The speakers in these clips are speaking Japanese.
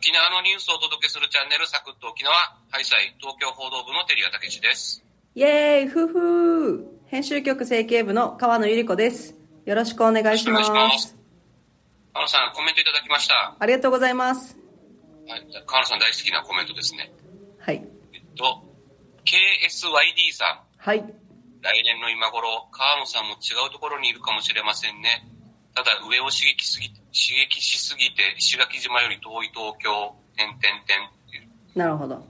沖縄のニュースをお届けするチャンネルサクッと沖縄ハイサイ東京報道部の照屋武ですイエーイふふー編集局整形部の川野ゆり子です。よろしくお願いします。川野さんコメントいただきましたありがとうございます。はい川野さん大好きなコメントですねはい。えっと KSYD さんはい。来年の今頃川野さんも違うところにいるかもしれませんねただ上を刺激すぎ刺激しすぎて石垣島より遠い東京点点点っていうなるほど。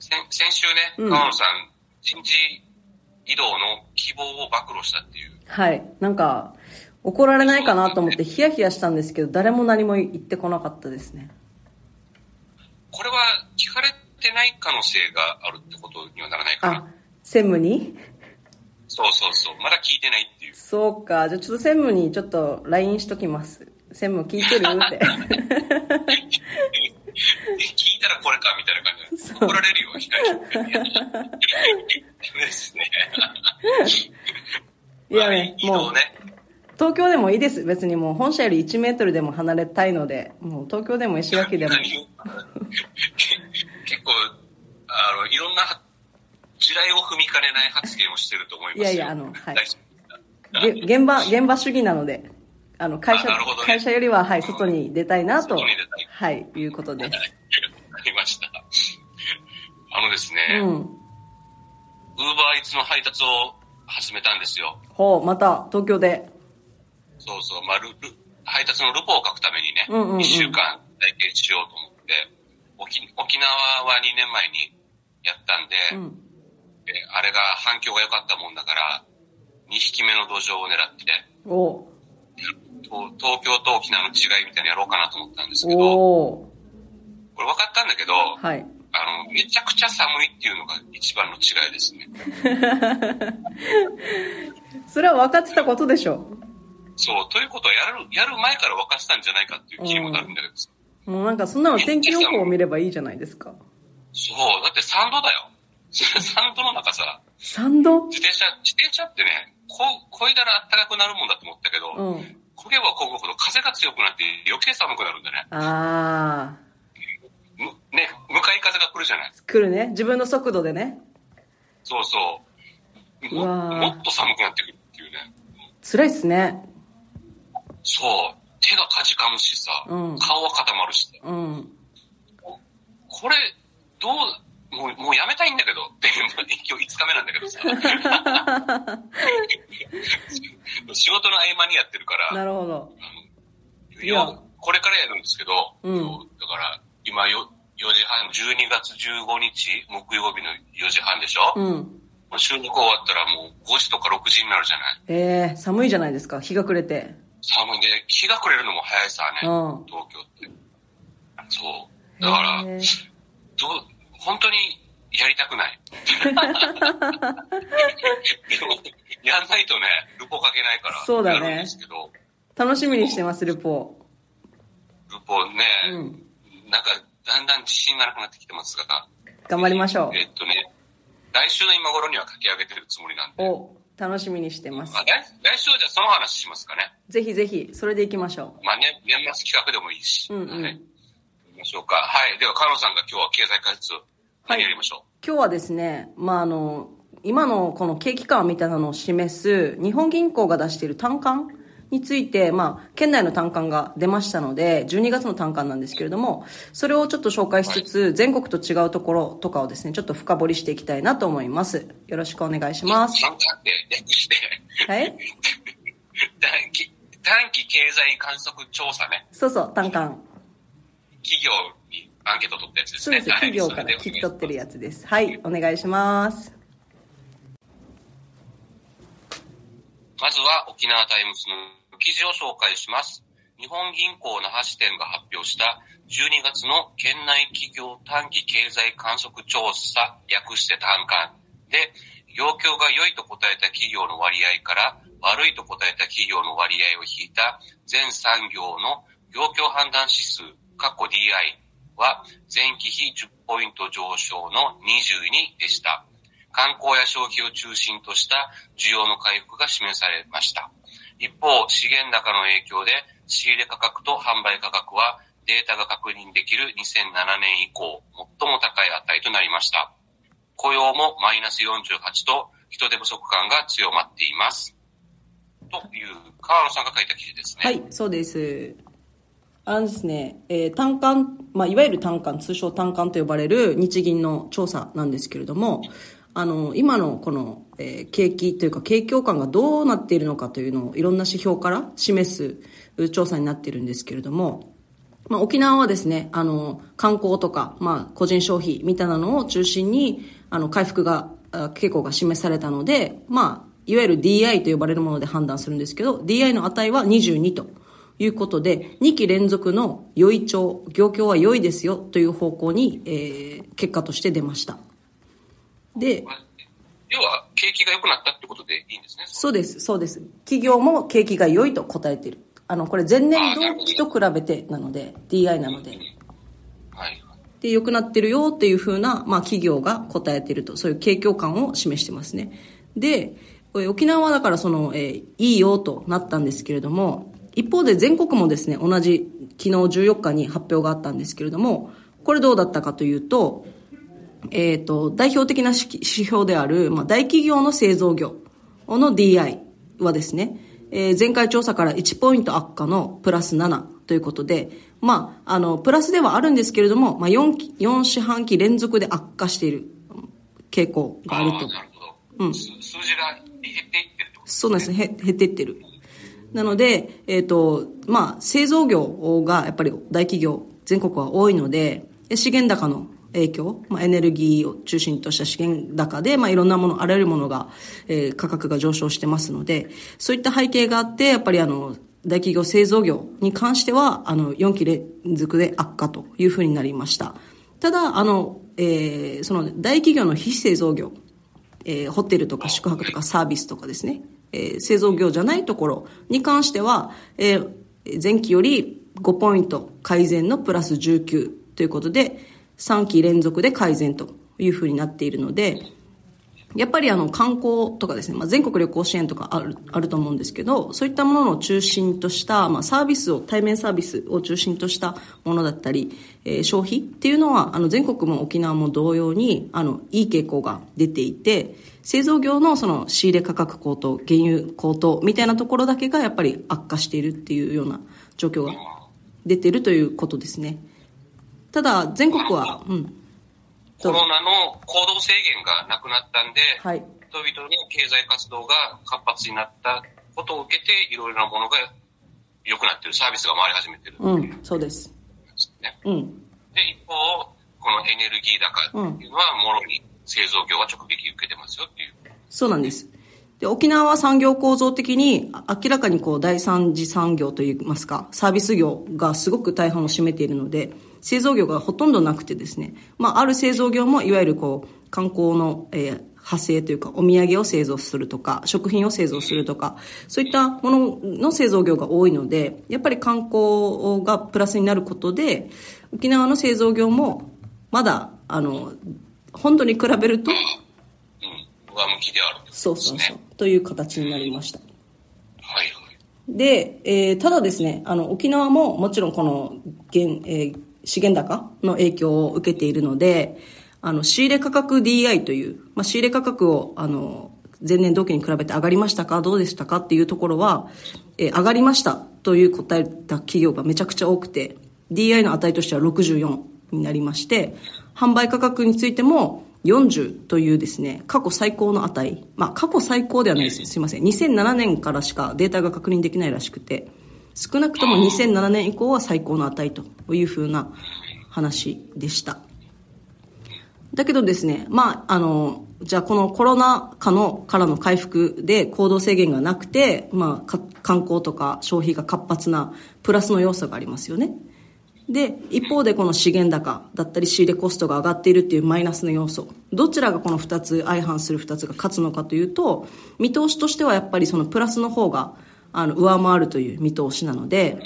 先先週ね、うん川野さん、人事異動の希望を暴露したっていう。はい。なんか、怒られないかなと思ってヒヤヒヤしたんですけど、誰も何も言ってこなかったですね。これは聞かれてない可能性があるってことにはならないかあな。、専務に？そうそうそう。まだ聞いてないっていう。そうか。じゃあちょっと専務にちょっと LINE しときます。専務聞いてる？って。聞いたらこれかみたいな感じで。怒られるよ、被害者。ですね。いやまあねもうね。東京でもいいです。別にもう本社より1メートルでも離れたいので、もう東京でも石垣でも。結構、あの、いろんな地雷を踏みかねない発言をしてると思いますよ。いやいやあのはい現場、現場主義なので、あの、会社、ね会社よりは、はい、外に出たいなと、はい、いうことです。わかりました。あのですね、うん。ウーバーイーツの配達を始めたんですよ。ほう、また、東京で。そうそう、まあ、ルル配達のルポを書くためにね、うんうんうん1週間体験しようと思って、沖沖縄は2年前にやったんで、うん。えあれが反響が良かったもんだから、2匹目の土壌を狙って、東京と沖縄の違いみたいなのやろうかなと思ったんですけど、おこれ分かったんだけど、はい。あの、めちゃくちゃ寒いっていうのが一番の違いですね。それは分かってたことでしょ。そう、ということはやる、やる前から分かってたんじゃないかっていう気にもなるんだけどさもうなんか、そんなの天気予報を見ればいいじゃないですか。そう、だって3度だよ。3度の中さ、3度自転車、自転車ってね、こ、こいだら暖かくなるもんだと思ったけど、うん。焦げば焦ぐほど風が強くなって余計寒くなるんだね。あむね、向かい風が来るじゃない。ー、来るね。自分の速度でね。そうそう。ももっと寒くなってくるっていうね。辛いっすね。そう。手がかじかむしさ、うん顔は固まるし。うん。これ、どう、もう、もうやめたいんだけどって、今日5日目なんだけどさ。仕事の合間にやってるから、なるほど。いやよこれからやるんですけど、うんだから、今よ、4時半、12月15日、木曜日の4時半でしょ、うん。収録終わったらもう5時とか6時になるじゃない？えー、寒いじゃないですか。日が暮れて。寒いんで、日が暮れるのも早いさね、うん東京って。そう。だから、へーどう、本当にやりたくない。やんないとね、ルポかけないから、そうだね楽しみにしてます、ルポ。ルポね、うん。なんか、だんだん自信がなくなってきてますが、頑張りましょえっとね、来週の今頃には書き上げてるつもりなんう。で、お、楽しみにしてますまあ、。来来週はじゃあその話しますかね。ぜひぜひ、それで行きましょまあね、年末企画でもいいし。うんうんはい。行きましょうか。はい。では、カノさんが今日は経済開発、何やりましょう、う。今日はですね、まあ、あの、今のこの景気感みたいなのを示す、日本銀行が出している単管について、まあ、県内の単管が出ましたので、12月の単管なんですけれども、それをちょっと紹介しつつ、全国と違うところとかをですね、ちょっと深掘りしていきたいなと思います。よろしくお願いします。短観って略して、はい 短期、短期経済観測調査ね。そうそう、短観。企業にアンケート取ったやつですね。そうです。企業から聞き取ってるやつです。はい、お願いします。まずは沖縄タイムスの記事を紹介します。日本銀行那覇支店が発表した12月の県内企業短期経済観測調査、略して単管で、業況が良いと答えた企業の割合から悪いと答えた企業の割合を引いた全産業の業況判断指数、括弧 DI は前期比10ポイント上昇の22でした。観光や消費を中心とした需要の回復が示されました。一方、資源高の影響で仕入れ価格と販売価格はデータが確認できる2007年以降、最も高い値となりました。雇用もマイナス48と人手不足感が強まっています。という、川野さんが書いた記事ですね。はい、そうです。あのですね、えー単管、まあ、いわゆる単管、通称単管と呼ばれる日銀の調査なんですけれども、あの、今のこの、えー景気というか景況感がどうなっているのかというのをいろんな指標から示す調査になっているんですけれども、まあ、沖縄はですね、あの、観光とか、まあ、個人消費みたいなのを中心に、あの、回復が、傾向が示されたので、まあ、いわゆる DI と呼ばれるもので判断するんですけど、DI の値は22と。いうことで、2期連続の良い調、業況は良いですよという方向に、えー結果として出ました。で、要は、景気が良くなったってことでいいんですね。そうです、そうです。企業も景気が良いと答えている。あの、これ前年同期と比べてなので、DI なので。はい。で、良くなってるよっていう風な、まあ企業が答えてると、そういう景況感を示してますね。で、えー沖縄はだからその、えーいいよとなったんですけれども、一方で全国もですね、同じ昨日14日に発表があったんですけれども、これどうだったかというと、えっ、と、代表的な指指標である、まあ、大企業の製造業の DI はですね、えー前回調査から1ポイント悪化のプラス7ということで、まあ、あの、プラスではあるんですけれども、まあ、4期、4四半期連続で悪化している傾向があるとるほど。す数字が減っていってるってことそうなんですね。へ減っていってる。なので、えっ、と、まあ、製造業がやっぱり大企業、全国は多いので、で資源高の影響、まあ、エネルギーを中心とした資源高で、まあ、いろんなもの、あらゆるものが、えー価格が上昇してますので、そういった背景があって、やっぱりあの、大企業製造業に関しては、あの、4期連続で悪化というふうになりました。ただ、あの、えーその大企業の非製造業、えーホテルとか宿泊とかサービスとかですね、え製造業じゃないところに関しては、え前期より5ポイント改善のプラス19ということで、3期連続で改善というふうになっているので、やっぱりあの観光とかですね、まあ、全国旅行支援とかあるあると思うんですけど、そういったものの中心とした、まあ、サービスを、対面サービスを中心としたものだったり、えー消費っていうのは、あの全国も沖縄も同様に、あの、いい傾向が出ていて、製造業のその仕入れ価格高騰、原油高騰みたいなところだけがやっぱり悪化しているっていうような状況が出ているということですね。ただ、全国は、うん。コロナの行動制限がなくなったんで、はい。人々の経済活動が活発になったことを受けて、いろいろなものが良くなってる、サービスが回り始めてるんうん、そうです。ね。うん。で、一方、このエネルギー高っていうのは、もろに製造業が直撃受けてますよっていう。そうなんです。で、沖縄は産業構造的に明らかにこう第三次産業といいますか、サービス業がすごく大半を占めているので、製造業がほとんどなくてですね、まあ、ある製造業もいわゆるこう、観光の、えー派生というか、お土産を製造するとか、食品を製造するとか、そういったものの製造業が多いので、やっぱり観光がプラスになることで、沖縄の製造業も、まだ、あの、本当に比べると、うん。上向きであるね。そうそうそう。という形になりました。はいはい。で、えーただですね、あの、沖縄ももちろんこの、現、えー資源高の影響を受けているので、あの、仕入れ価格 DI という、まあ、仕入れ価格を、あの、前年同期に比べて上がりましたか？どうでしたか？っていうところは、えー上がりましたという答えた企業がめちゃくちゃ多くて、DI の値としては64になりまして、販売価格についても40というですね、過去最高の値。まあ、過去最高ではないです。すいません。2007年からしかデータが確認できないらしくて、少なくとも2007年以降は最高の値というふうな話でした。だけどですね、まあ、あの、じゃあこのコロナ禍のからの回復で行動制限がなくて、まあ、か観光とか消費が活発なプラスの要素がありますよね。で、一方でこの資源高だったり仕入れコストが上がっているっていうマイナスの要素。どちらがこの二つ、相反する二つが勝つのかというと、見通しとしてはやっぱりそのプラスの方が、あの、上回るという見通しなので、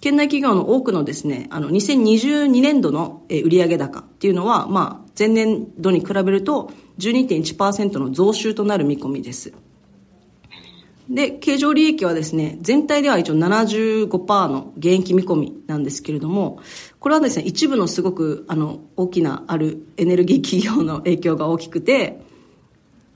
県内企業の多くのですね、あの、2022年度の売上高っていうのは、まあ、前年度に比べると12.1%の増収となる見込みです。で、経常利益はですね、全体では一応75%の減益見込みなんですけれども、これはですね、一部のすごく、あの、大きなあるエネルギー企業の影響が大きくて、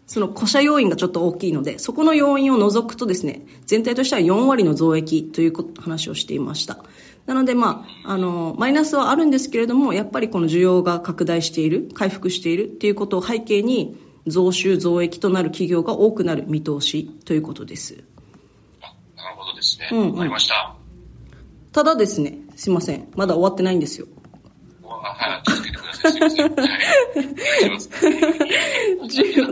その古社要因がちょっと大きいので、そこの要因を除くとですね、全体としては4割の増益という話をしていました。なので、まあ、あの、マイナスはあるんですけれども、やっぱりこの需要が拡大している、回復しているっていうことを背景に、増収増益となる企業が多くなる見通しということです。なるほどですね。うん、わかりました。ただですね、すいません。まだ終わってないんですよ。はい、続けてください。すいません。は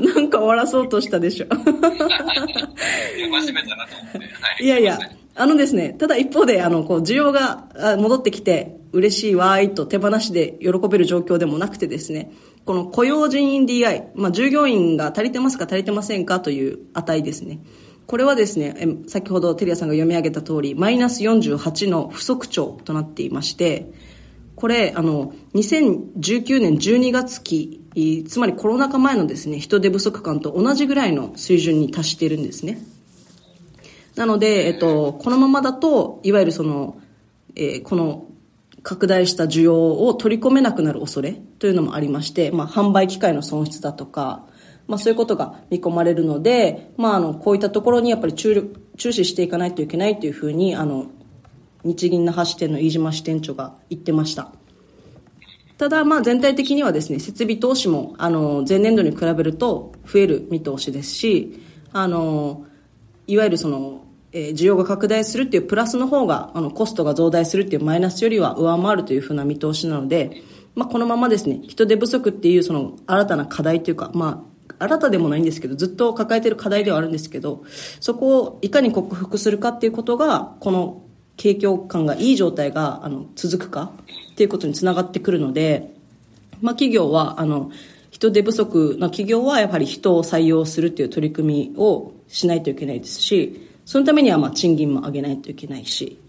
い。なんか終わらそうとしたでしょ。いや、真面目だなと思って。はい。いやいや。あのですね、ただ一方で、あの、こう、需要が戻ってきて、嬉しいわーいと手放しで喜べる状況でもなくてですね、この雇用人員 DI、まあ、従業員が足りてますか足りてませんかという値ですね。これはですね、先ほどテリアさんが読み上げた通り、マイナス48の不足値となっていまして、これ、あの、2019年12月期、つまりコロナ禍前のですね、人手不足感と同じぐらいの水準に達しているんですね。なので、えっと、このままだと、いわゆるその、えー、この拡大した需要を取り込めなくなる恐れというのもありまして、まあ、販売機会の損失だとか、まあ、そういうことが見込まれるので、まあ、あの、こういったところにやっぱり注力注視していかないといけないというふうに、あの、日銀那覇支店の飯島支店長が言ってました。ただ、まあ、全体的にはですね、設備投資も、あの、前年度に比べると増える見通しですし、あの、いわゆるその、えー、需要が拡大するっていうプラスの方が、あの、コストが増大するっていうマイナスよりは上回るというふうな見通しなので、まあ、このままですね、人手不足っていうその新たな課題というか、まあ、新たでもないんですけど、ずっと抱えている課題ではあるんですけど、そこをいかに克服するかっていうことが、この景況感がいい状態が、あの、続くかっていうことにつながってくるので、まあ、企業は、あの、人手不足の企業はやはり人を採用するっていう取り組みをしないといけないですし、そのためにはまあ賃金も上げないといけないし、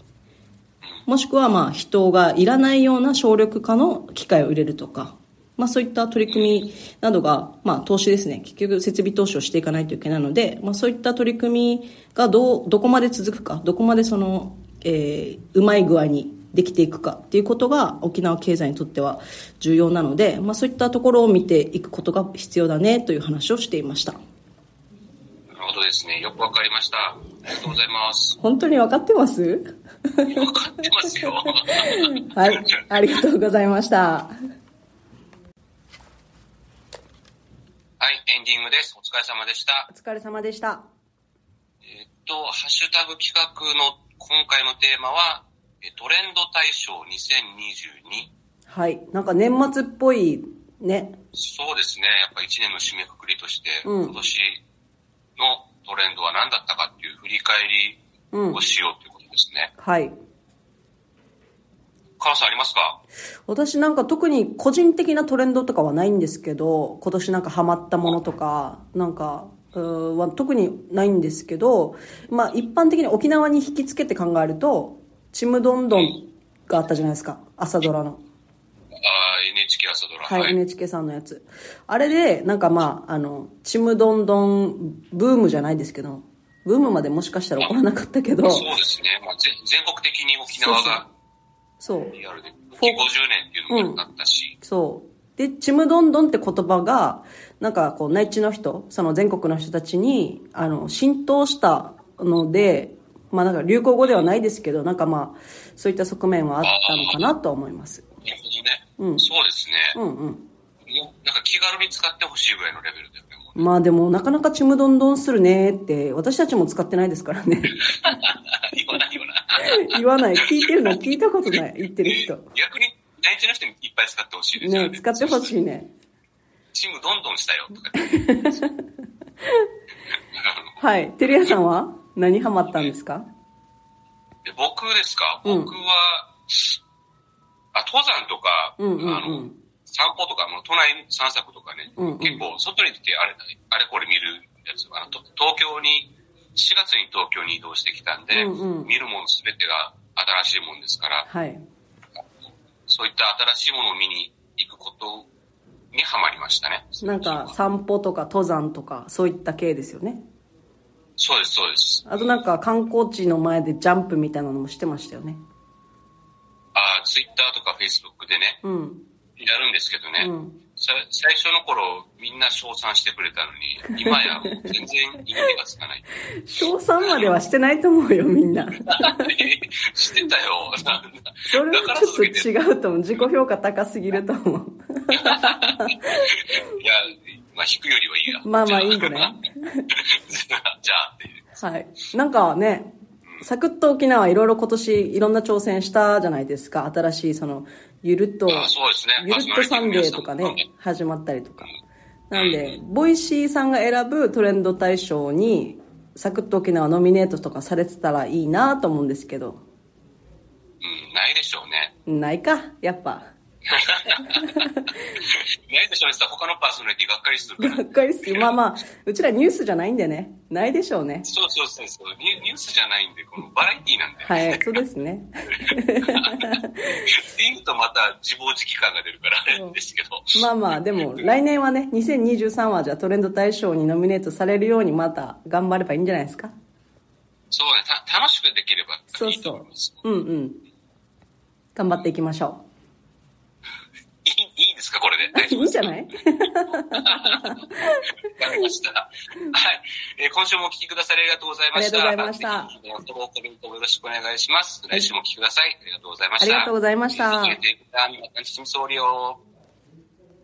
もしくはまあ人がいらないような省力化の機械を入れるとか、まあそういった取り組みなどが、まあ投資ですね。結局設備投資をしていかないといけないので、まあそういった取り組みがどう、どこまで続くか、どこまでその、えー、うまい具合にできていくかっていうことが沖縄経済にとっては重要なので、まあそういったところを見ていくことが必要だねという話をしていました。なるほどですね。よくわかりました。ありがとうございます。本当に分かってます？分かってますよ。はい、ありがとうございました。はい、エンディングです。お疲れ様でした。お疲れ様でした。えっと、ハッシュタグ企画の今回のテーマは、トレンド大賞2022。はい、なんか年末っぽいね。そうですね。やっぱ1年の締めくくりとして、うん、今年のトレンドは何だったかっていう振り返りをしようということですね。うん、はい。川さんありますか？私なんか特に個人的なトレンドとかはないんですけど、今年なんかハマったものとか、なんか、は特にないんですけど、まあ一般的に沖縄に引きつけて考えると、ちむどんどんがあったじゃないですか、朝ドラの。あ NHK 朝ドラ。はい、はい、NHK さんのやつ。あれで、なんかまあ、あの、ちむどんどんブームじゃないですけど、ブームまでもしかしたら起こらなかったけど。そうですね。まあ、全国的に沖縄が、そう。リアルで、50年っていうのもあったし、うん。そう。で、ちむどんどんって言葉が、なんかこう、内地の人、その全国の人たちに、あの、浸透したので、まあなんか流行語ではないですけど、なんかまあ、そういった側面はあったのかなと思います。なるほどね。うん。そうですね。うんうん。もう、なんか気軽に使ってほしいぐらいのレベルだよね。まあでも、なかなかちむどんどんするねって、私たちも使ってないですからね。言わないよな。言わない。聞いてるの聞いたことない。言ってる人。逆に、内地の人にいっぱい使ってほしいですよね。ね、使ってほしいね。チムどんどんしたよ、とか。はい。テレ屋さんは？何ハマったんですか？僕ですか？僕は、あ、登山とか、うんうんうん、あの、散歩とか、都内散策とかね、うんうん、結構外に出てあれ、あれこれ見るやつあの東京に、4月に東京に移動してきたんで、うんうん、見るものすべてが新しいもんですから、はい、そういった新しいものを見に行くことにはまりましたね。なんか散歩とか登山とか、そういった系ですよね。そうです、そうです。あとなんか観光地の前でジャンプみたいなのもしてましたよね。ああ、ツイッターとかフェイスブックでね、うん。やるんですけどね。うん。さ最初の頃、みんな称賛してくれたのに、今や全然意味がつかない。賞賛まではしてないと思うよ、みんな。してたよ。それはちょっと違うと思う。自己評価高すぎると思う。いや、まあ、引くよりはいいや。まあまあいいんじゃだね。じゃあっていう。はい。なんかね、サクッと沖縄いろいろ今年いろんな挑戦したじゃないですか。新しいその、ゆるっと、あそうですねゆるっとサンデーとかね、始まったりとか。なんで、ボイシーさんが選ぶトレンド大賞に、サクッと沖縄ノミネートとかされてたらいいなと思うんですけど。うん、ないでしょうね。ないか、やっぱ。ないでしょうね。他のパーソナリティがっかりするから。がっかりする。まあまあ、うちらニュースじゃないんでね。ないでしょうね。そうそうそうそうニュ。ニュースじゃないんで、このバラエティなんで。はい、そうですね。っていうとまた自暴自棄感が出るからですけど。まあまあ、でも来年はね、2023はじゃあトレンド大賞にノミネートされるようにまた頑張ればいいんじゃないですか。そうね、た楽しくできればそういいとそ思います。う。うんうん。頑張っていきましょいいいいですか、これで。う。いいんじゃない？わかりました。はい。えー今週もお聞きくださりありがとうございました。ありがとうございましたフォローコメントもよろしくお願いします。来週もお聞きください。ありがとうございました。ありがとうございました続けていくために、お楽しみそうりよ。